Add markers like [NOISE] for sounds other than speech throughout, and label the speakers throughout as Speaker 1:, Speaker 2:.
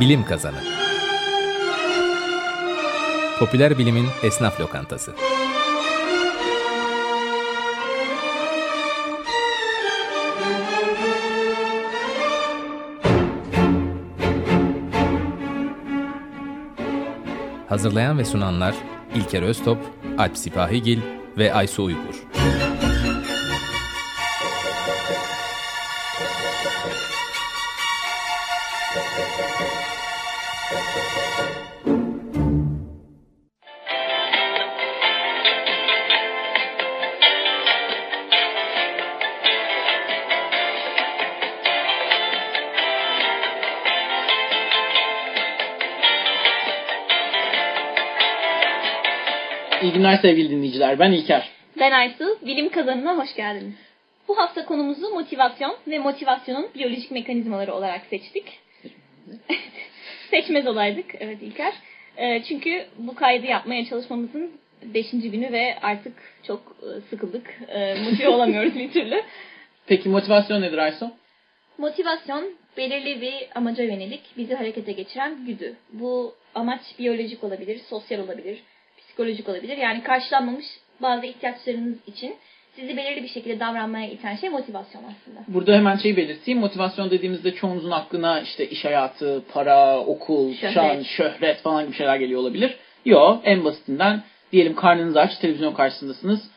Speaker 1: Bilim Kazanı Popüler Bilimin Esnaf Lokantası Hazırlayan ve sunanlar İlker Öztop, Alp Sipahigil ve Aysu Uygur.
Speaker 2: İyi günler sevgili dinleyiciler. Ben İlker.
Speaker 3: Ben Aysu. Bilim kazanına hoş geldiniz. Bu hafta konumuzu motivasyon ve motivasyonun biyolojik mekanizmaları olarak seçtik. [LAUGHS] Seçmez olaydık. Evet İlker. Ee, çünkü bu kaydı yapmaya çalışmamızın 5. günü ve artık çok e, sıkıldık. Ee, motive [LAUGHS] olamıyoruz bir türlü.
Speaker 2: Peki motivasyon nedir Aysu?
Speaker 3: Motivasyon belirli bir amaca yönelik bizi harekete geçiren güdü. Bu amaç biyolojik olabilir, sosyal olabilir, psikolojik olabilir. Yani karşılanmamış bazı ihtiyaçlarınız için sizi belirli bir şekilde davranmaya iten şey motivasyon aslında.
Speaker 2: Burada hemen şeyi belirteyim. Motivasyon dediğimizde çoğunuzun aklına işte iş hayatı, para, okul,
Speaker 3: Şöhret.
Speaker 2: şan, şöhret falan gibi şeyler geliyor olabilir. Yo, en basitinden diyelim karnınız aç, televizyon karşısındasınız.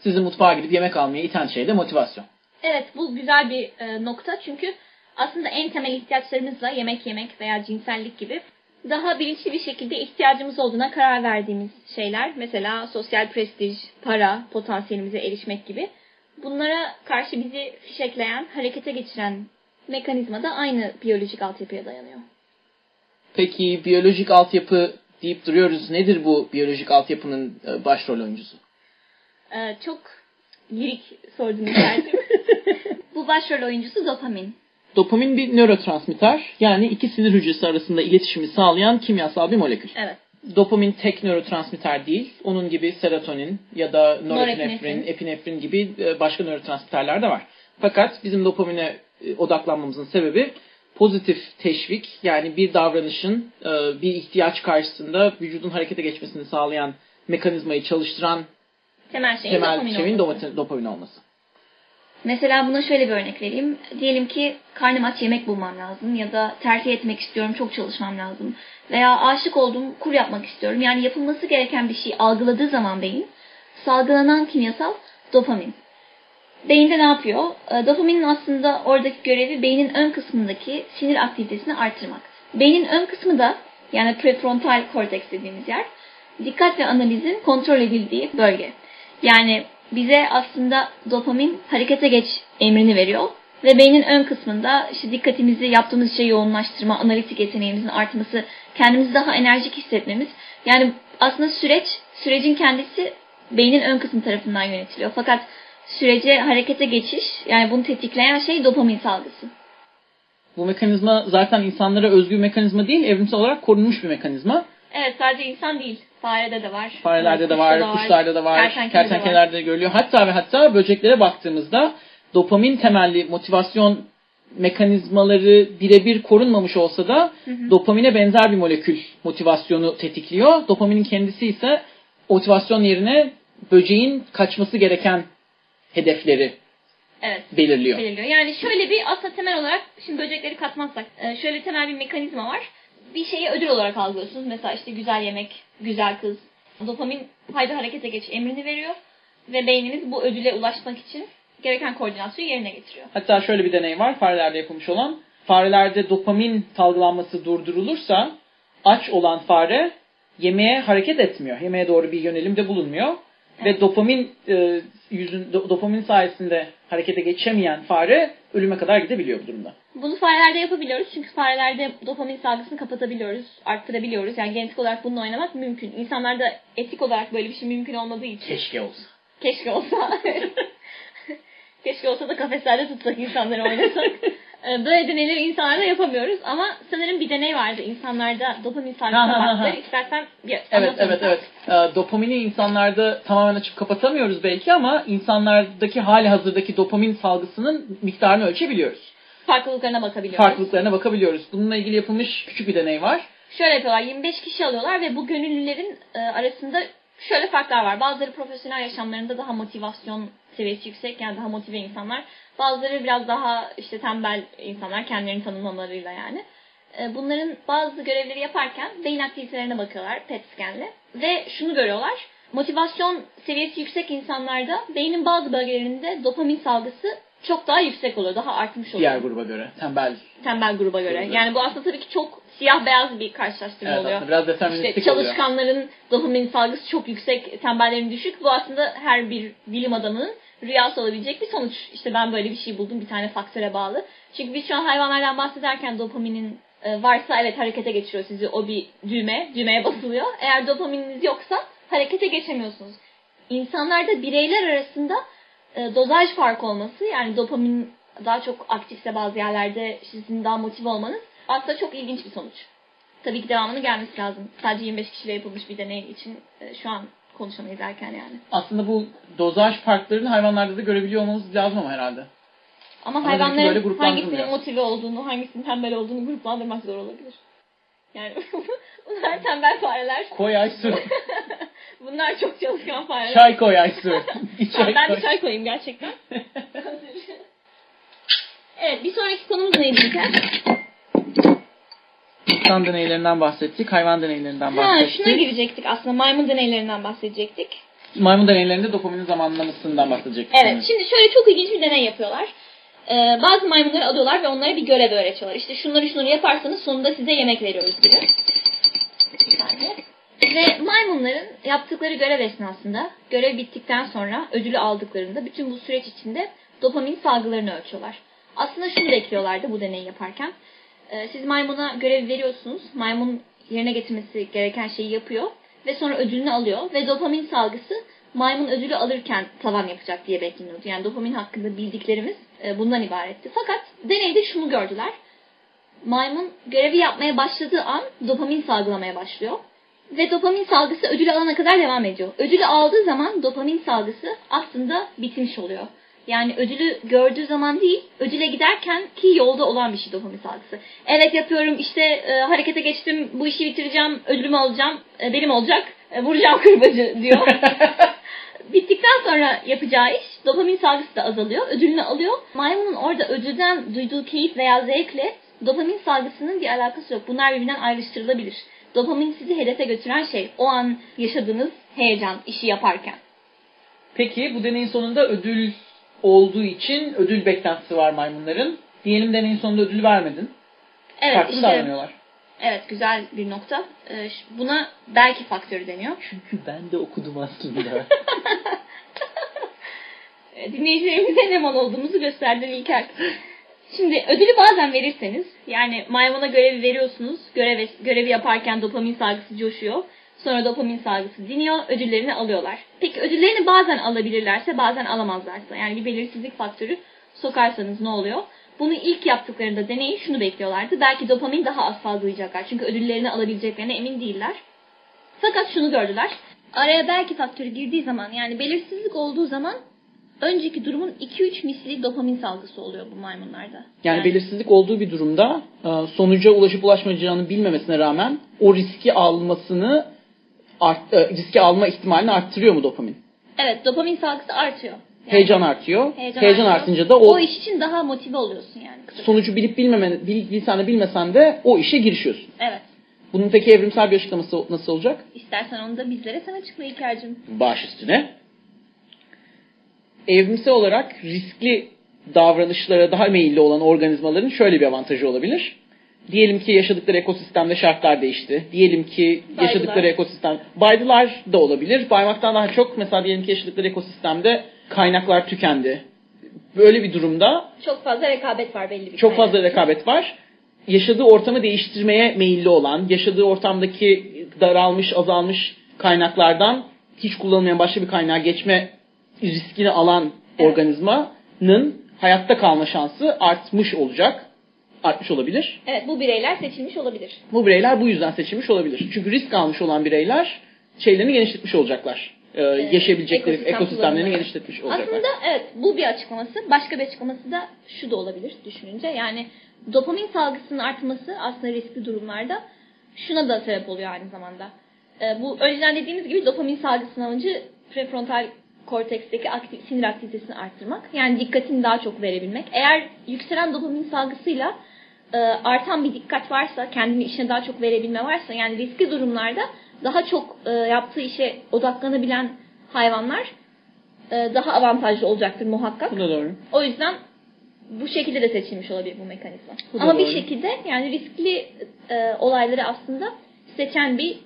Speaker 2: Sizi mutfağa gidip yemek almaya iten şey de motivasyon.
Speaker 3: Evet bu güzel bir e, nokta çünkü aslında en temel ihtiyaçlarımızla yemek yemek veya cinsellik gibi daha bilinçli bir şekilde ihtiyacımız olduğuna karar verdiğimiz şeyler. Mesela sosyal prestij, para, potansiyelimize erişmek gibi. Bunlara karşı bizi fişekleyen, harekete geçiren mekanizma da aynı biyolojik altyapıya dayanıyor.
Speaker 2: Peki biyolojik altyapı deyip duruyoruz. Nedir bu biyolojik altyapının e, başrol oyuncusu?
Speaker 3: Ee, çok lirik sordunuz belki. [LAUGHS] Bu başrol oyuncusu dopamin.
Speaker 2: Dopamin bir nörotransmitter yani iki sinir hücresi arasında iletişimi sağlayan kimyasal bir molekül.
Speaker 3: Evet.
Speaker 2: Dopamin tek nörotransmitter değil. Onun gibi serotonin ya da norepinefrin, epinefrin gibi e, başka nörotransmitterler de var. Fakat bizim dopamine e, odaklanmamızın sebebi pozitif teşvik yani bir davranışın e, bir ihtiyaç karşısında vücudun harekete geçmesini sağlayan mekanizmayı çalıştıran
Speaker 3: Temel şeyin
Speaker 2: temel
Speaker 3: dopamin
Speaker 2: şeyin
Speaker 3: olması.
Speaker 2: dopamin olması.
Speaker 3: Mesela buna şöyle bir örnek vereyim. Diyelim ki karnım aç yemek bulmam lazım ya da terfi etmek istiyorum, çok çalışmam lazım. Veya aşık oldum, kur yapmak istiyorum. Yani yapılması gereken bir şey algıladığı zaman beyin, salgılanan kimyasal dopamin. Beyinde ne yapıyor? E, Dopaminin aslında oradaki görevi beynin ön kısmındaki sinir aktivitesini artırmak. Beynin ön kısmı da yani prefrontal korteks dediğimiz yer dikkat ve analizin kontrol edildiği bölge. Yani bize aslında dopamin harekete geç emrini veriyor ve beynin ön kısmında işte dikkatimizi yaptığımız işe yoğunlaştırma, analitik yeteneğimizin artması, kendimizi daha enerjik hissetmemiz. Yani aslında süreç, sürecin kendisi beynin ön kısmı tarafından yönetiliyor. Fakat sürece harekete geçiş, yani bunu tetikleyen şey dopamin salgısı.
Speaker 2: Bu mekanizma zaten insanlara özgü bir mekanizma değil, evrimsel olarak korunmuş bir mekanizma.
Speaker 3: Evet sadece insan değil, farede de var.
Speaker 2: Farelerde de var, kuşlarda da var, kertenkelelerde de görülüyor. Hatta ve hatta böceklere baktığımızda dopamin temelli motivasyon mekanizmaları birebir korunmamış olsa da dopamine benzer bir molekül motivasyonu tetikliyor. Dopaminin kendisi ise motivasyon yerine böceğin kaçması gereken hedefleri
Speaker 3: Evet.
Speaker 2: belirliyor.
Speaker 3: belirliyor. Yani şöyle bir aslında temel olarak şimdi böcekleri katmazsak e, şöyle temel bir mekanizma var. Bir şeyi ödül olarak algılıyorsunuz. Mesela işte güzel yemek, güzel kız. Dopamin haydi harekete geç emrini veriyor ve beyniniz bu ödüle ulaşmak için gereken koordinasyonu yerine getiriyor.
Speaker 2: Hatta şöyle bir deney var farelerde yapılmış olan. Farelerde dopamin salgılanması durdurulursa aç olan fare yemeğe hareket etmiyor. Yemeğe doğru bir yönelimde bulunmuyor. Ve dopamin e, yüzün do- dopamin sayesinde harekete geçemeyen fare ölüme kadar gidebiliyor bu durumda.
Speaker 3: Bunu farelerde yapabiliyoruz çünkü farelerde dopamin salgısını kapatabiliyoruz, arttırabiliyoruz. Yani genetik olarak bununla oynamak mümkün. İnsanlarda etik olarak böyle bir şey mümkün olmadığı için.
Speaker 2: Keşke olsa.
Speaker 3: Keşke olsa. [LAUGHS] Keşke olsa da kafeslerde tutsak insanları oynasak. [LAUGHS] Ee, Böyle deneyleri insanlarda yapamıyoruz ama sanırım bir deney vardı insanlarda dopamin salgısı İstersen bir
Speaker 2: Evet evet evet. E, dopamini insanlarda tamamen açıp kapatamıyoruz belki ama insanlardaki hali hazırdaki dopamin salgısının miktarını ölçebiliyoruz.
Speaker 3: farklılıklarına bakabiliyoruz.
Speaker 2: Farklılıklarına bakabiliyoruz. Bununla ilgili yapılmış küçük bir deney var.
Speaker 3: Şöyle yapıyorlar. 25 kişi alıyorlar ve bu gönüllülerin e, arasında şöyle farklar var. Bazıları profesyonel yaşamlarında daha motivasyon seviyesi yüksek yani daha motive insanlar. Bazıları biraz daha işte tembel insanlar kendilerini tanımlamalarıyla yani. E, bunların bazı görevleri yaparken beyin aktivitelerine bakıyorlar PET scanle ve şunu görüyorlar. Motivasyon seviyesi yüksek insanlarda beynin bazı bölgelerinde dopamin salgısı çok daha yüksek oluyor, daha artmış oluyor.
Speaker 2: Diğer gruba göre. Tembel.
Speaker 3: Tembel gruba göre.
Speaker 2: Gruba.
Speaker 3: Yani bu aslında tabii ki çok siyah beyaz bir karşılaştırma
Speaker 2: Evet,
Speaker 3: oluyor.
Speaker 2: biraz deterministik
Speaker 3: İşte
Speaker 2: oluyor.
Speaker 3: çalışkanların dopamin salgısı çok yüksek, tembellerin düşük. Bu aslında her bir bilim adamının rüyası olabilecek bir sonuç. İşte ben böyle bir şey buldum bir tane faktöre bağlı. Çünkü biz şu an hayvanlardan bahsederken dopaminin e, varsa evet harekete geçiriyor sizi o bir düğme, düğmeye basılıyor. Eğer dopamininiz yoksa harekete geçemiyorsunuz. İnsanlarda bireyler arasında e, dozaj farkı olması yani dopamin daha çok aktifse bazı yerlerde sizin daha motive olmanız aslında çok ilginç bir sonuç. Tabii ki devamını gelmesi lazım. Sadece 25 kişiyle yapılmış bir deney için e, şu an konuşamayız erken yani.
Speaker 2: Aslında bu dozaj farklarını hayvanlarda da görebiliyor olmamız lazım ama herhalde.
Speaker 3: Ama
Speaker 2: Ama
Speaker 3: hayvanların hangisinin motive olduğunu, hangisinin tembel olduğunu gruplandırmak zor olabilir. Yani [LAUGHS] bunlar tembel fareler.
Speaker 2: Koy Aysu. [LAUGHS]
Speaker 3: bunlar çok çalışkan fareler.
Speaker 2: çay koy Aysu. [LAUGHS] Bir çay
Speaker 3: ben
Speaker 2: koy.
Speaker 3: bir çay koyayım gerçekten. [LAUGHS] evet bir sonraki konumuz neydi İlker?
Speaker 2: İnsan deneylerinden bahsettik, hayvan deneylerinden
Speaker 3: Ha,
Speaker 2: bahsettik.
Speaker 3: şuna girecektik aslında maymun deneylerinden bahsedecektik.
Speaker 2: Maymun deneylerinde dopaminin zamanlamasından bahsedecektik.
Speaker 3: Evet şimdi şöyle çok ilginç bir deney yapıyorlar. Ee, bazı maymunları alıyorlar ve onlara bir görev öğretiyorlar. İşte şunları şunları yaparsanız sonunda size yemek veriyoruz gibi. Bir saniye. Ve maymunların yaptıkları görev esnasında görev bittikten sonra ödülü aldıklarında bütün bu süreç içinde dopamin salgılarını ölçüyorlar. Aslında şunu bekliyorlardı bu deneyi yaparken. Ee, siz maymuna görev veriyorsunuz. Maymun yerine getirmesi gereken şeyi yapıyor ve sonra ödülünü alıyor ve dopamin salgısı maymun ödülü alırken tavan yapacak diye bekleniyordu. Yani dopamin hakkında bildiklerimiz e, bundan ibaretti. Fakat deneyde şunu gördüler. Maymun görevi yapmaya başladığı an dopamin salgılamaya başlıyor. Ve dopamin salgısı ödülü alana kadar devam ediyor. Ödülü aldığı zaman dopamin salgısı aslında bitmiş oluyor. Yani ödülü gördüğü zaman değil, ödüle giderken ki yolda olan bir şey dopamin salgısı. Evet yapıyorum, işte e, harekete geçtim, bu işi bitireceğim, ödülümü alacağım, e, benim olacak, e, vuracağım kırbacı diyor. [LAUGHS] Bittikten sonra yapacağı iş dopamin salgısı da azalıyor. Ödülünü alıyor. Maymunun orada ödülden duyduğu keyif veya zevkle dopamin salgısının bir alakası yok. Bunlar birbirinden ayrıştırılabilir. Dopamin sizi hedefe götüren şey. O an yaşadığınız heyecan işi yaparken.
Speaker 2: Peki bu deneyin sonunda ödül olduğu için ödül beklentisi var maymunların. Diyelim deneyin sonunda ödül vermedin.
Speaker 3: Evet
Speaker 2: Farklı
Speaker 3: işte
Speaker 2: davranıyorlar?
Speaker 3: evet güzel bir nokta. Ee, Buna belki faktörü deniyor.
Speaker 2: Çünkü ben de okudum aslında. [LAUGHS] [LAUGHS]
Speaker 3: E, dinleyicilerimize ne mal olduğumuzu gösterdi İlker. Şimdi ödülü bazen verirseniz yani maymuna görevi veriyorsunuz. Görevi, görevi yaparken dopamin salgısı coşuyor. Sonra dopamin salgısı diniyor. Ödüllerini alıyorlar. Peki ödüllerini bazen alabilirlerse bazen alamazlarsa yani bir belirsizlik faktörü sokarsanız ne oluyor? Bunu ilk yaptıklarında deneyi şunu bekliyorlardı. Belki dopamin daha az salgılayacaklar. Çünkü ödüllerini alabileceklerine emin değiller. Fakat şunu gördüler. Araya belki faktörü girdiği zaman yani belirsizlik olduğu zaman önceki durumun 2-3 misli dopamin salgısı oluyor bu maymunlarda.
Speaker 2: Yani belirsizlik olduğu bir durumda e, sonuca ulaşıp ulaşmayacağını bilmemesine rağmen o riski almasını art, e, riski alma ihtimalini arttırıyor mu dopamin?
Speaker 3: Evet dopamin salgısı artıyor. Yani
Speaker 2: Heyecan artıyor.
Speaker 3: heyecan
Speaker 2: Heyecan,
Speaker 3: artıyor.
Speaker 2: artınca da o,
Speaker 3: o iş için daha motive oluyorsun yani. kısaca.
Speaker 2: sonucu bilip bilmemen, bil, bilsen de bilmesen de o işe girişiyorsun.
Speaker 3: Evet.
Speaker 2: Bunun peki evrimsel bir açıklaması nasıl olacak?
Speaker 3: İstersen onu da bizlere sen açıkla İlker'cim.
Speaker 2: Baş üstüne. Evrimsel olarak riskli davranışlara daha meyilli olan organizmaların şöyle bir avantajı olabilir. Diyelim ki yaşadıkları ekosistemde şartlar değişti. Diyelim ki
Speaker 3: Baydılar.
Speaker 2: yaşadıkları ekosistem... Baydılar da olabilir. Baymaktan daha çok mesela diyelim ki yaşadıkları ekosistemde kaynaklar tükendi. Böyle bir durumda
Speaker 3: Çok fazla rekabet var belli bir
Speaker 2: çok
Speaker 3: kaynak.
Speaker 2: fazla rekabet var. Yaşadığı ortamı değiştirmeye meyilli olan, yaşadığı ortamdaki daralmış, azalmış kaynaklardan hiç kullanılmayan başka bir kaynağa geçme riskini alan
Speaker 3: Evet.
Speaker 2: organizmanın hayatta kalma şansı artmış olacak. Artmış olabilir.
Speaker 3: Evet bu bireyler seçilmiş olabilir.
Speaker 2: Bu bireyler bu yüzden seçilmiş olabilir. Çünkü risk almış olan bireyler şeylerini genişletmiş olacaklar. e, yaşayabilecekleri
Speaker 3: ekosistem
Speaker 2: ekosistemlerini geliştirmiş olacaklar.
Speaker 3: Aslında evet bu bir açıklaması. Başka bir açıklaması da şu da olabilir düşününce. Yani dopamin salgısının artması aslında riskli durumlarda şuna da sebep oluyor aynı zamanda. Ee, bu önceden dediğimiz gibi dopamin salgısının amacı prefrontal korteksteki aktif, sinir aktivitesini arttırmak. Yani dikkatini daha çok verebilmek. Eğer yükselen dopamin salgısıyla e, artan bir dikkat varsa, kendini işine daha çok verebilme varsa yani riskli durumlarda daha çok e, yaptığı işe odaklanabilen hayvanlar e, daha avantajlı olacaktır muhakkak.
Speaker 2: Bu da doğru.
Speaker 3: O yüzden bu şekilde de seçilmiş olabilir bu mekanizma.
Speaker 2: Bu
Speaker 3: Ama bir
Speaker 2: doğru.
Speaker 3: şekilde yani riskli e, olayları aslında seçen bir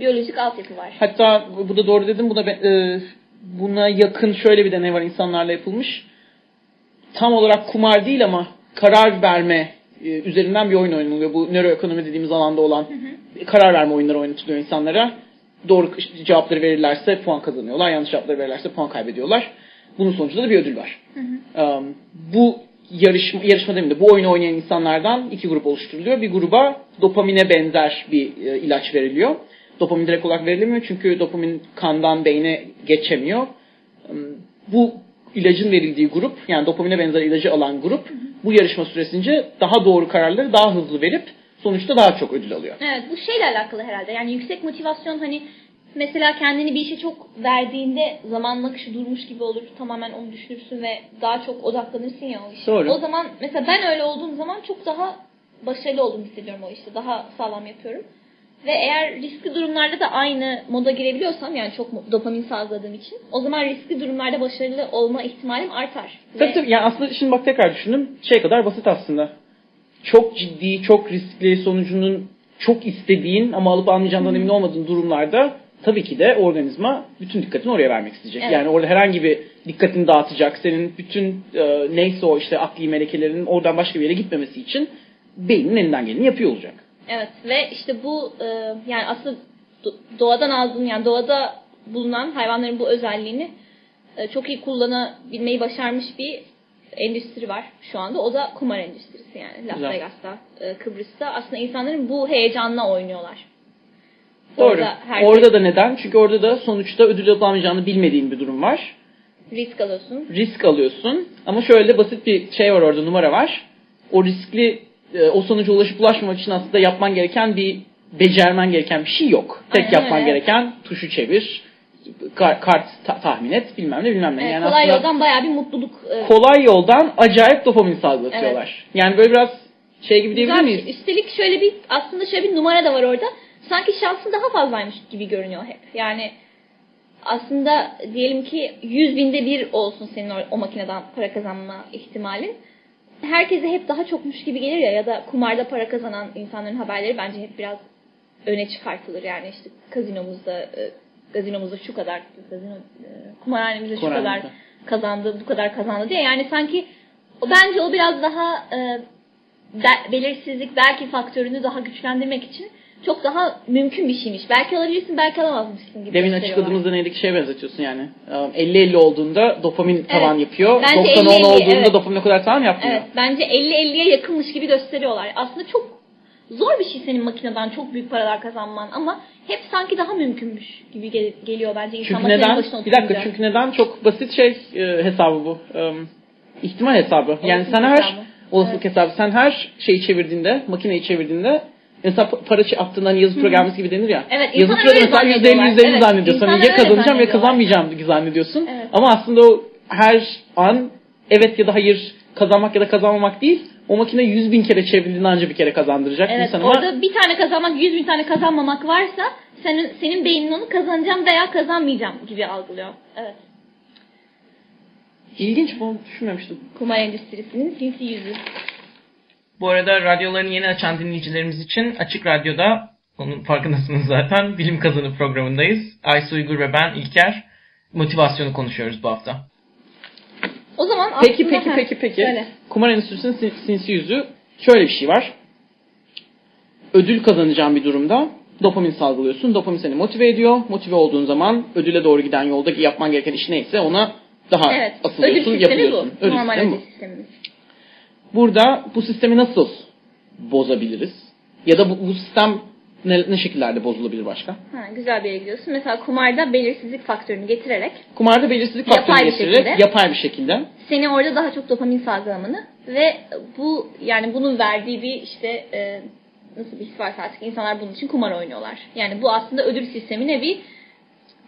Speaker 3: biyolojik altyapı var.
Speaker 2: Hatta bu da doğru dedim. Bu da be- e, buna yakın şöyle bir deney var insanlarla yapılmış. Tam olarak kumar değil ama karar verme e, üzerinden bir oyun oynanıyor. Bu nöroekonomi dediğimiz alanda olan karar verme oyunları oynatılıyor insanlara. Doğru cevapları verirlerse puan kazanıyorlar. Yanlış cevapları verirlerse puan kaybediyorlar. Bunun sonucunda da bir ödül var. Um, bu yarışma, yarışma demeyeyim de bu oyunu oynayan insanlardan iki grup oluşturuluyor. Bir gruba dopamine benzer bir e, ilaç veriliyor. Dopamin direkt olarak verilmiyor çünkü dopamin kandan beyne geçemiyor. Um, bu ilacın verildiği grup yani dopamine benzer ilacı alan grup bu yarışma süresince daha doğru kararları daha hızlı verip sonuçta daha çok ödül alıyor.
Speaker 3: Evet bu şeyle alakalı herhalde. Yani yüksek motivasyon hani mesela kendini bir işe çok verdiğinde zaman akışı durmuş gibi olur. Tamamen onu düşünürsün ve daha çok odaklanırsın ya o işe.
Speaker 2: Doğru.
Speaker 3: O zaman mesela ben öyle olduğum zaman çok daha başarılı olduğumu hissediyorum o işte. Daha sağlam yapıyorum. Ve eğer riskli durumlarda da aynı moda girebiliyorsam yani çok dopamin salgıladığım için o zaman riskli durumlarda başarılı olma ihtimalim artar.
Speaker 2: Tabii
Speaker 3: Ve-
Speaker 2: tabii yani aslında şimdi bak tekrar düşündüm şey kadar basit aslında. Çok ciddi, çok riskli sonucunun çok istediğin ama alıp almayacağından emin olmadığın durumlarda tabii ki de organizma bütün dikkatini oraya vermek isteyecek.
Speaker 3: Evet.
Speaker 2: Yani orada herhangi bir dikkatini dağıtacak. Senin bütün e, neyse o işte akli melekelerinin oradan başka bir yere gitmemesi için beynin elinden geleni yapıyor olacak.
Speaker 3: Evet ve işte bu e, yani aslında do- doğadan aldığım yani doğada bulunan hayvanların bu özelliğini e, çok iyi kullanabilmeyi başarmış bir endüstri var şu anda. O da kumar endüstrisi yani. Las
Speaker 2: Güzel.
Speaker 3: Vegas'ta, e, Kıbrıs'ta aslında insanların bu heyecanla oynuyorlar.
Speaker 2: Doğru.
Speaker 3: Orada herkes
Speaker 2: Orada da neden? Çünkü orada da sonuçta ödül alıp almayacağını bilmediğin bir durum var.
Speaker 3: risk alıyorsun.
Speaker 2: risk alıyorsun. Ama şöyle basit bir şey var orada numara var. O riskli e, o sonuca ulaşıp ulaşmamak için aslında yapman gereken bir becermen gereken bir şey yok. Tek
Speaker 3: Aynen
Speaker 2: yapman
Speaker 3: öyle.
Speaker 2: gereken tuşu çevir, kar- kart ta- tahmin et bilmem ne bilmem ne.
Speaker 3: Evet,
Speaker 2: yani
Speaker 3: kolay yoldan bayağı bir mutluluk e,
Speaker 2: kolay yoldan acayip dopamin salgılatıyorlar. Yani böyle biraz şey gibi diyebilir miyiz?
Speaker 3: şey. Üstelik şöyle bir aslında şöyle bir numara da var orada. Sanki şansın daha fazlaymış gibi görünüyor hep. Yani aslında diyelim ki 100 binde bir olsun senin o, o makineden para kazanma ihtimalin. Herkese hep daha çokmuş gibi gelir ya ya da kumarda para kazanan insanların haberleri bence hep biraz öne çıkartılır. Yani işte kazinomuzda e, gazinomuzda şu kadar gazino, e, kumarhanemizde şu kadar kazandı, bu kadar kazandı diye. Yani sanki o bence o biraz daha e, be- belirsizlik belki faktörünü daha güçlendirmek için çok daha mümkün bir şeymiş. Belki alabilirsin, belki alamazmışsın gibi.
Speaker 2: Demin açıkladığımızda neydeki şeye benzetiyorsun yani. Ee, 50-50 olduğunda dopamin tavan
Speaker 3: Evet.
Speaker 2: yapıyor.
Speaker 3: Bence
Speaker 2: 90-10
Speaker 3: 50-50,
Speaker 2: olduğunda
Speaker 3: evet.
Speaker 2: dopamin o kadar tavan yapmıyor.
Speaker 3: Evet, bence 50-50'ye yakınmış gibi gösteriyorlar. Aslında çok zor bir şey senin makineden çok büyük paralar kazanman ama hep sanki daha mümkünmüş gibi gel- geliyor bence insan
Speaker 2: Çünkü neden? Bir dakika çünkü neden? Çok basit şey e, hesabı bu. E, ihtimal hesabı. Yani
Speaker 3: Olasılık
Speaker 2: sen her
Speaker 3: hesabı.
Speaker 2: olasılık hesabı. Sen her şeyi çevirdiğinde, makineyi çevirdiğinde mesela pa- para çı- attığında hani yazı programı gibi denir ya.
Speaker 3: Evet,
Speaker 2: yazı programı mesela %50
Speaker 3: zannediyorlar.
Speaker 2: %50
Speaker 3: Evet,
Speaker 2: zannediyorsun. Hani ya kazanacağım ya kazanmayacağım zannediyorsun.
Speaker 3: Evet.
Speaker 2: Ama aslında o her an evet ya da hayır kazanmak ya da kazanmamak değil. O makine 100 bin kere çevrildiğinde ancak bir kere kazandıracak
Speaker 3: Evet,
Speaker 2: insan ama
Speaker 3: orada bir tane kazanmak, yüz bin tane kazanmamak varsa senin senin beynin onu kazanacağım veya kazanmayacağım gibi algılıyor. Evet.
Speaker 2: ilginç bunu düşünmemiştim.
Speaker 3: Kumar endüstrisinin sinsi yüzü.
Speaker 1: Bu arada radyolarını yeni açan dinleyicilerimiz için Açık Radyo'da, onun farkındasınız zaten, Bilim Kazanı programındayız. Aysu Uygur ve ben İlker motivasyonu konuşuyoruz bu hafta.
Speaker 3: O zaman
Speaker 2: Peki
Speaker 3: aslında-
Speaker 2: peki peki peki.
Speaker 3: söyle.
Speaker 2: Kumar endüstrisinin sin- sinsi yüzü şöyle bir şey var. Ödül kazanacağın bir durumda dopamin salgılıyorsun. Dopamin seni motive ediyor. Motive olduğun zaman ödüle doğru giden yolda yapman gereken iş neyse ona daha
Speaker 3: Evet.
Speaker 2: asılıyorsun,
Speaker 3: Ödül sistemi
Speaker 2: yapıyorsun.
Speaker 3: bu.
Speaker 2: Ödül
Speaker 3: Normal
Speaker 2: sistemi
Speaker 3: ödül sistemimiz.
Speaker 2: Burada bu sistemi nasıl bozabiliriz? Ya da bu, bu sistem Ne, ne şekillerde bozulabilir başka?
Speaker 3: Ha, güzel bir yere gidiyorsun. Mesela kumarda belirsizlik faktörünü getirerek
Speaker 2: Kumarda belirsizlik
Speaker 3: Yapay
Speaker 2: faktörünü
Speaker 3: bir
Speaker 2: getirerek
Speaker 3: şekilde.
Speaker 2: yapay bir şekilde.
Speaker 3: seni orada daha çok dopamin salgılamanı ve bu yani bunun verdiği bir işte e, nasıl bir his varsa artık insanlar bunun için kumar oynuyorlar. Yani bu aslında ödül sistemine bir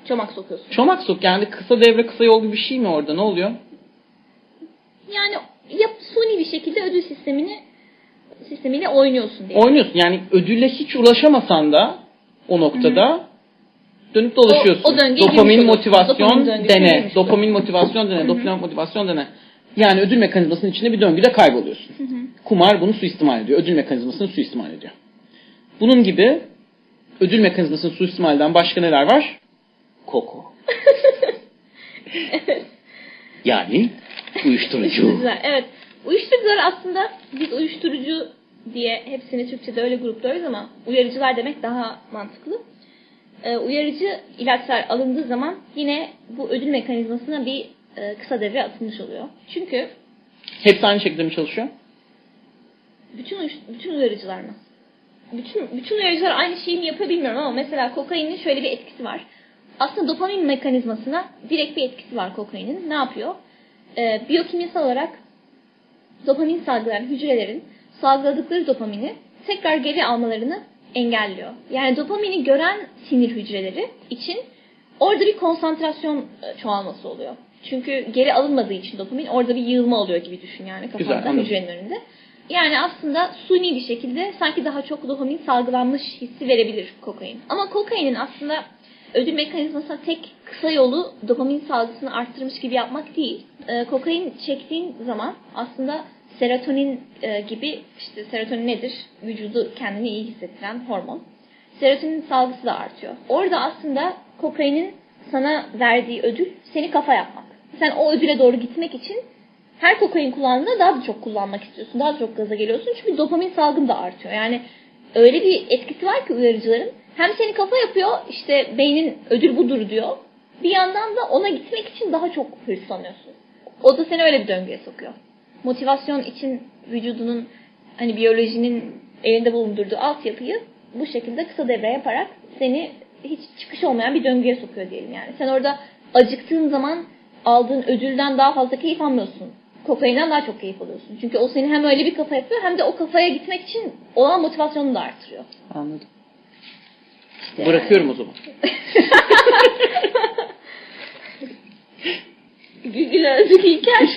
Speaker 3: çomak sokuyorsun.
Speaker 2: Çomak sok yani kısa devre kısa yol gibi bir şey mi orada ne oluyor?
Speaker 3: Yani yap, suni bir şekilde ödül sistemini sistemiyle oynuyorsun diye.
Speaker 2: Oynuyorsun yani ödülle hiç ulaşamasan da o noktada dönüp dolaşıyorsun.
Speaker 3: O- o
Speaker 2: dopamin motivasyon
Speaker 3: Dopamin döngüsüne
Speaker 2: dene, dopamin motivasyon dene, dopamin motivasyon dene. Yani ödül mekanizmasının içinde bir döngüde kayboluyorsun. Kumar bunu suistimal ediyor. Ödül mekanizmasını suistimal ediyor. Bunun gibi ödül mekanizmasını suistimal eden başka neler var? Koko. [LAUGHS] Yani uyuşturucu.
Speaker 3: Evet. Uyuşturucular aslında biz uyuşturucu diye hepsini Türkçe'de öyle grupluyoruz ama uyarıcılar demek daha mantıklı. Ee, uyarıcı ilaçlar alındığı zaman yine bu ödül mekanizmasına bir e, kısa devre atılmış oluyor. Çünkü
Speaker 2: Hepsi aynı şekilde mi çalışıyor?
Speaker 3: bütün bütün uyarıcılar mı? Bütün bütün uyarıcılar aynı şeyi mi yapıyor bilmiyorum ama mesela kokainin şöyle bir etkisi var. Aslında dopamin mekanizmasına direkt bir etkisi var kokainin. Ne yapıyor? Ee, biyokimyasal olarak dopamin salgılayan hücrelerin salgıladıkları dopamini tekrar geri almalarını engelliyor. Yani dopamini gören sinir hücreleri için orada bir konsantrasyon e, çoğalması oluyor. Çünkü geri alınmadığı için dopamin orada bir yığılma oluyor gibi düşün yani kafanda hücrenin önünde. Yani aslında suni bir şekilde sanki daha çok dopamin salgılanmış hissi verebilir kokain. Ama kokainin aslında ödül mekanizmasına tek kısa yolu dopamin salgısını arttırmış gibi yapmak değil. Ee, kokain çektiğin zaman aslında serotonin e, gibi işte serotonin nedir? Vücudu kendini iyi hissettiren hormon. Serotonin salgısı da artıyor. Orada aslında kokainin sana verdiği ödül seni kafa yapmak. Sen o ödüle doğru gitmek için her kokain kullandığında daha da çok kullanmak istiyorsun. Daha da çok gaza geliyorsun. Çünkü dopamin salgın da artıyor. Yani öyle bir etkisi var ki uyarıcıların. Hem seni kafa yapıyor, işte beynin ödül budur diyor. Bir yandan da ona gitmek için daha çok hırslanıyorsun. O da seni öyle bir döngüye sokuyor. Motivasyon için vücudunun hani biyolojinin elinde bulundurduğu altyapıyı bu şekilde kısa devre yaparak seni hiç çıkış olmayan bir döngüye sokuyor diyelim yani. Sen orada acıktığın zaman aldığın ödülden daha fazla keyif almıyorsun. Kokainden daha çok keyif alıyorsun. Çünkü o seni hem öyle bir kafa yapıyor hem de o kafaya gitmek için olan motivasyonunu da artırıyor.
Speaker 2: Anladım.
Speaker 3: İşte
Speaker 2: Bırakıyorum o zaman. [LAUGHS]
Speaker 3: Gülgül Özgür İlker.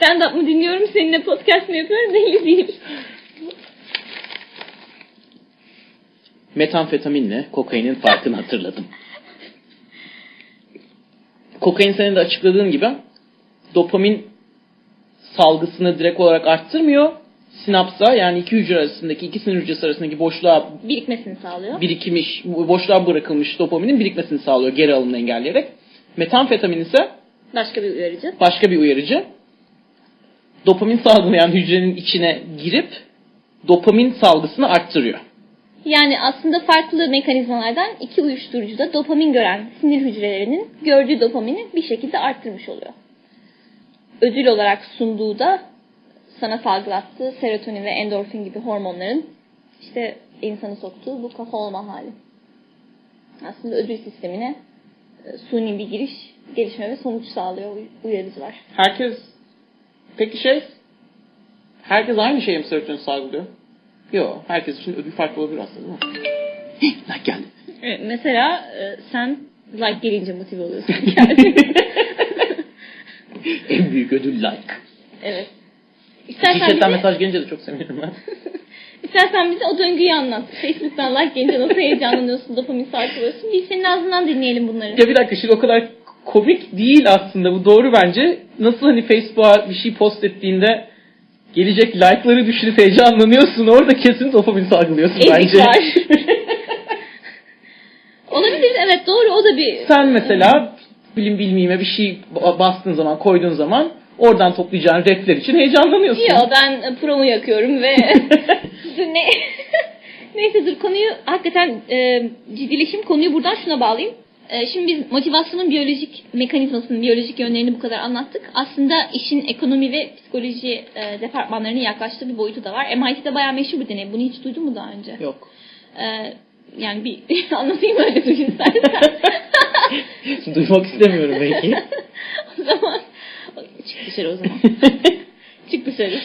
Speaker 3: Stand-up mı dinliyorum, seninle podcast mı yapıyorum belli değil.
Speaker 2: Metamfetaminle kokainin farkını hatırladım. Kokain senin de açıkladığın gibi dopamin salgısını direkt olarak arttırmıyor. Sinapsa yani iki hücre arasındaki, iki sinir hücresi arasındaki boşluğa
Speaker 3: Birikmesini sağlıyor.
Speaker 2: birikmiş, boşluğa bırakılmış dopaminin birikmesini sağlıyor geri alımını engelleyerek. Metamfetamin ise
Speaker 3: Başka bir uyarıcı.
Speaker 2: başka bir uyarıcı. Dopamin salgılayan hücrenin içine girip dopamin salgısını arttırıyor.
Speaker 3: Yani aslında farklı mekanizmalardan iki uyuşturucu da dopamin gören sinir hücrelerinin gördüğü dopamini bir şekilde arttırmış oluyor. Ödül olarak sunduğu da sana salgılattığı serotonin ve endorfin gibi hormonların işte insanı soktuğu bu kafa olma hali. Aslında ödül sistemine e, suni bir giriş, gelişme ve sonuç sağlıyor uy- uyarıcılar.
Speaker 2: Herkes peki şey herkes aynı şeyi mi serotonin salgılıyor? Yok. Herkes için ödül farklı olabilir aslında değil mi? Like geldi.
Speaker 3: Evet, mesela e, sen like gelince motive oluyorsun. [LAUGHS] [LAUGHS]
Speaker 2: en büyük ödül like.
Speaker 3: evet. İstersen
Speaker 2: Şirketten
Speaker 3: bize-
Speaker 2: mesaj gelince de çok sevinirim ben. [LAUGHS]
Speaker 3: İstersen bize o döngüyü anlat. Facebook'tan like gelince nasıl heyecanlanıyorsun, dopamin salgılıyorsun. Biz senin ağzından dinleyelim bunları.
Speaker 2: ya bir dakika şimdi o kadar komik değil aslında bu doğru bence. Nasıl hani Facebook'a bir şey post ettiğinde gelecek like'ları düşünüp heyecanlanıyorsun. Orada kesin dopamin salgılıyorsun
Speaker 3: Ezik
Speaker 2: bence.
Speaker 3: var. [LAUGHS] Olabilir evet doğru o da bir...
Speaker 2: Sen mesela bilim bilmeyime bir şey bastığın zaman koyduğun zaman oradan toplayacağın repler için heyecanlanıyorsun.
Speaker 3: Yok ben promu yakıyorum ve [LAUGHS] ne [LAUGHS] neyse dur konuyu hakikaten e, ciddileşim konuyu buradan şuna bağlayayım. E, şimdi biz motivasyonun biyolojik mekanizmasının biyolojik yönlerini bu kadar anlattık. Aslında işin ekonomi ve psikoloji e, departmanlarının yaklaştığı bir boyutu da var. MIT'de bayağı meşhur bir deney. Bunu hiç duydun mu daha önce?
Speaker 2: Yok.
Speaker 3: E, yani bir [LAUGHS] anlatayım öyle duy istersen.
Speaker 2: Duymak istemiyorum belki.
Speaker 3: o zaman çık dışarı o zaman. [LAUGHS] çık dışarı.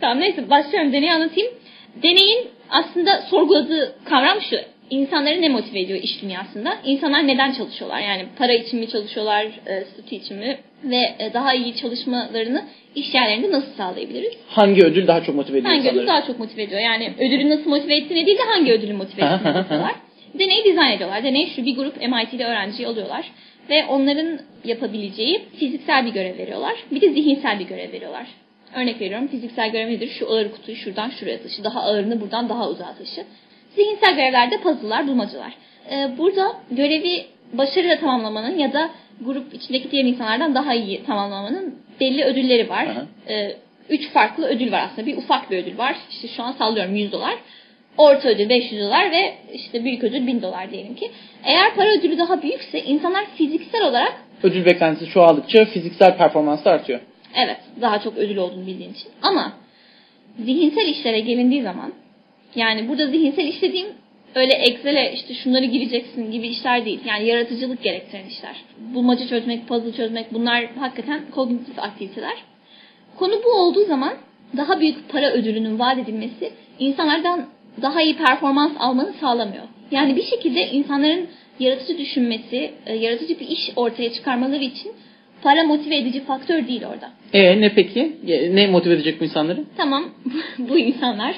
Speaker 3: Tamam neyse başlıyorum deneyi anlatayım. Deneyin aslında sorguladığı kavram şu. İnsanları ne motive ediyor iş dünyasında? İnsanlar neden çalışıyorlar? Yani para için mi çalışıyorlar, e, statü için mi? Ve e, daha iyi çalışmalarını iş yerlerinde nasıl sağlayabiliriz?
Speaker 2: Hangi ödül daha çok motive ediyor
Speaker 3: Hangi ödül daha çok motive ediyor? Yani ödülü nasıl motive ettiğine değil de hangi ödülü motive ettiğine bakıyorlar. Deneyi dizayn ediyorlar. Deney şu bir grup MIT'li öğrenciyi alıyorlar. Ve onların yapabileceği fiziksel bir görev veriyorlar. Bir de zihinsel bir görev veriyorlar. Örnek veriyorum fiziksel görev nedir? Şu ağır kutuyu şuradan şuraya taşı. Daha ağırını buradan daha uzağa taşı. Zihinsel görevlerde puzzle'lar, bulmacalar. Ee, burada görevi başarıyla tamamlamanın ya da grup içindeki diğer insanlardan daha iyi tamamlamanın belli ödülleri var.
Speaker 2: Aha.
Speaker 3: Ee, üç farklı ödül var aslında. Bir ufak bir ödül var. İşte şu an sallıyorum 100 dolar. Orta ödül 500 dolar ve işte büyük ödül 1000 dolar diyelim ki. Eğer para ödülü daha büyükse insanlar fiziksel olarak
Speaker 2: Ödül beklentisi çoğaldıkça fiziksel performans da artıyor.
Speaker 3: Evet, daha çok ödül olduğunu bildiğin için. Ama zihinsel işlere gelindiği zaman, yani burada zihinsel iş dediğim öyle Excel'e işte şunları gireceksin gibi işler değil. Yani yaratıcılık gerektiren işler. Bulmaca çözmek, puzzle çözmek bunlar hakikaten kognitif aktiviteler. Konu bu olduğu zaman daha büyük para ödülünün vaat edilmesi insanlardan daha iyi performans almanı sağlamıyor. Yani bir şekilde insanların yaratıcı düşünmesi, e, yaratıcı bir iş ortaya çıkarmaları için para motive edici faktör değil orada.
Speaker 2: E ne peki? E, Ne motive edecek bu insanları?
Speaker 3: Tamam [LAUGHS] bu insanlar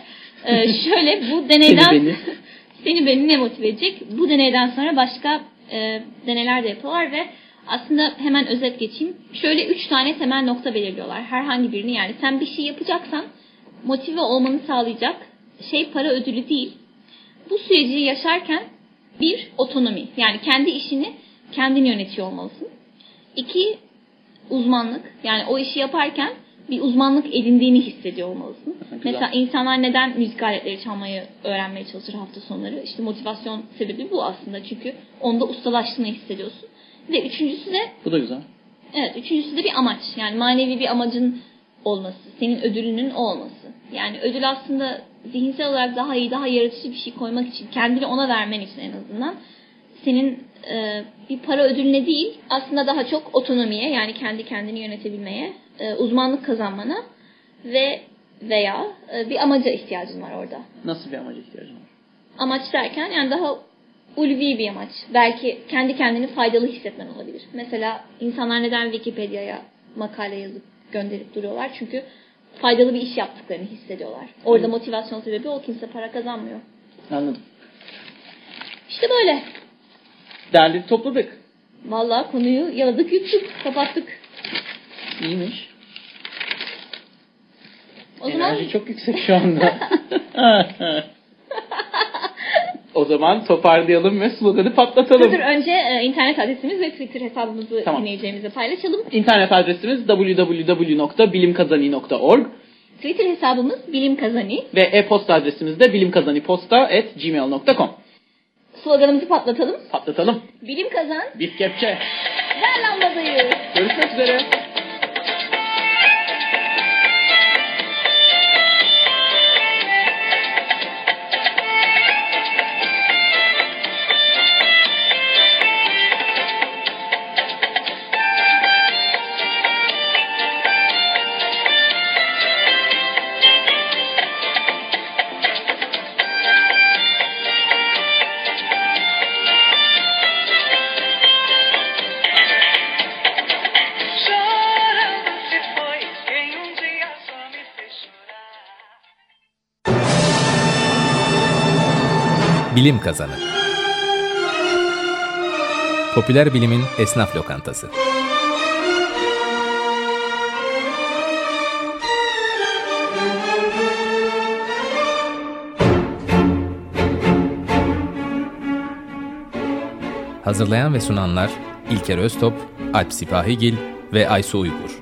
Speaker 3: e, şöyle bu deneyden
Speaker 2: Seni beni. [LAUGHS]
Speaker 3: seni beni ne motive edecek? Bu deneyden sonra başka e, deneyler de yapıyorlar ve aslında hemen özet geçeyim. Şöyle üç tane temel nokta belirliyorlar. Herhangi birini yani sen bir şey yapacaksan motive olmanı sağlayacak şey para ödülü değil. Bu süreci yaşarken bir otonomi yani kendi işini kendin yönetiyor olmalısın. İki uzmanlık yani o işi yaparken bir uzmanlık edindiğini hissediyor olmalısın.
Speaker 2: Güzel.
Speaker 3: Mesela insanlar neden müzik aletleri çalmayı öğrenmeye çalışır hafta sonları? İşte motivasyon sebebi bu aslında çünkü onda ustalaştığını hissediyorsun. Ve üçüncüsü de
Speaker 2: Bu da güzel.
Speaker 3: Evet, üçüncüsü de bir amaç. Yani manevi bir amacın olması. Senin ödülünün o olması. Yani ödül aslında zihinsel olarak daha iyi, daha yaratıcı bir şey koymak için, kendini ona vermen için en azından senin e, bir para ödülüne değil, aslında daha çok otonomiye, yani kendi kendini yönetebilmeye, e, uzmanlık kazanmana ve veya e, bir amaca ihtiyacın var orada.
Speaker 2: Nasıl bir amaca ihtiyacın var?
Speaker 3: Amaç derken yani daha ulvi bir amaç. Belki kendi kendini faydalı hissetmen olabilir. Mesela insanlar neden Wikipedia'ya makale yazıp gönderip duruyorlar? Çünkü faydalı bir iş yaptıklarını hissediyorlar. Orada motivasyon sebebi o kimse para kazanmıyor.
Speaker 2: Anladım.
Speaker 3: İşte böyle.
Speaker 2: Derli topladık.
Speaker 3: Vallahi konuyu yaladık yuttuk. Kapattık.
Speaker 2: İyiymiş.
Speaker 3: O zaman
Speaker 2: Enerji çok yüksek şu anda. [LAUGHS] [LAUGHS] o zaman toparlayalım ve sloganı patlatalım.
Speaker 3: Dur, önce e, internet adresimiz ve Twitter hesabımızı
Speaker 2: Tamam.
Speaker 3: dinleyicilerimize paylaşalım.
Speaker 2: İnternet adresimiz www.bilimkazani.org
Speaker 3: Twitter hesabımız Bilim Kazani.
Speaker 2: ve e-posta adresimiz de bilimkazaniposta.gmail.com
Speaker 3: Sloganımızı patlatalım.
Speaker 2: Patlatalım.
Speaker 3: Bilim kazan,
Speaker 2: Bir kepçe.
Speaker 3: ver lambayı.
Speaker 2: Görüşmek üzere.
Speaker 4: Bilim Kazanı Popüler bilimin esnaf lokantası. Hazırlayan ve sunanlar İlker Öztop, Alp Sipahigil ve Aysu Uygur.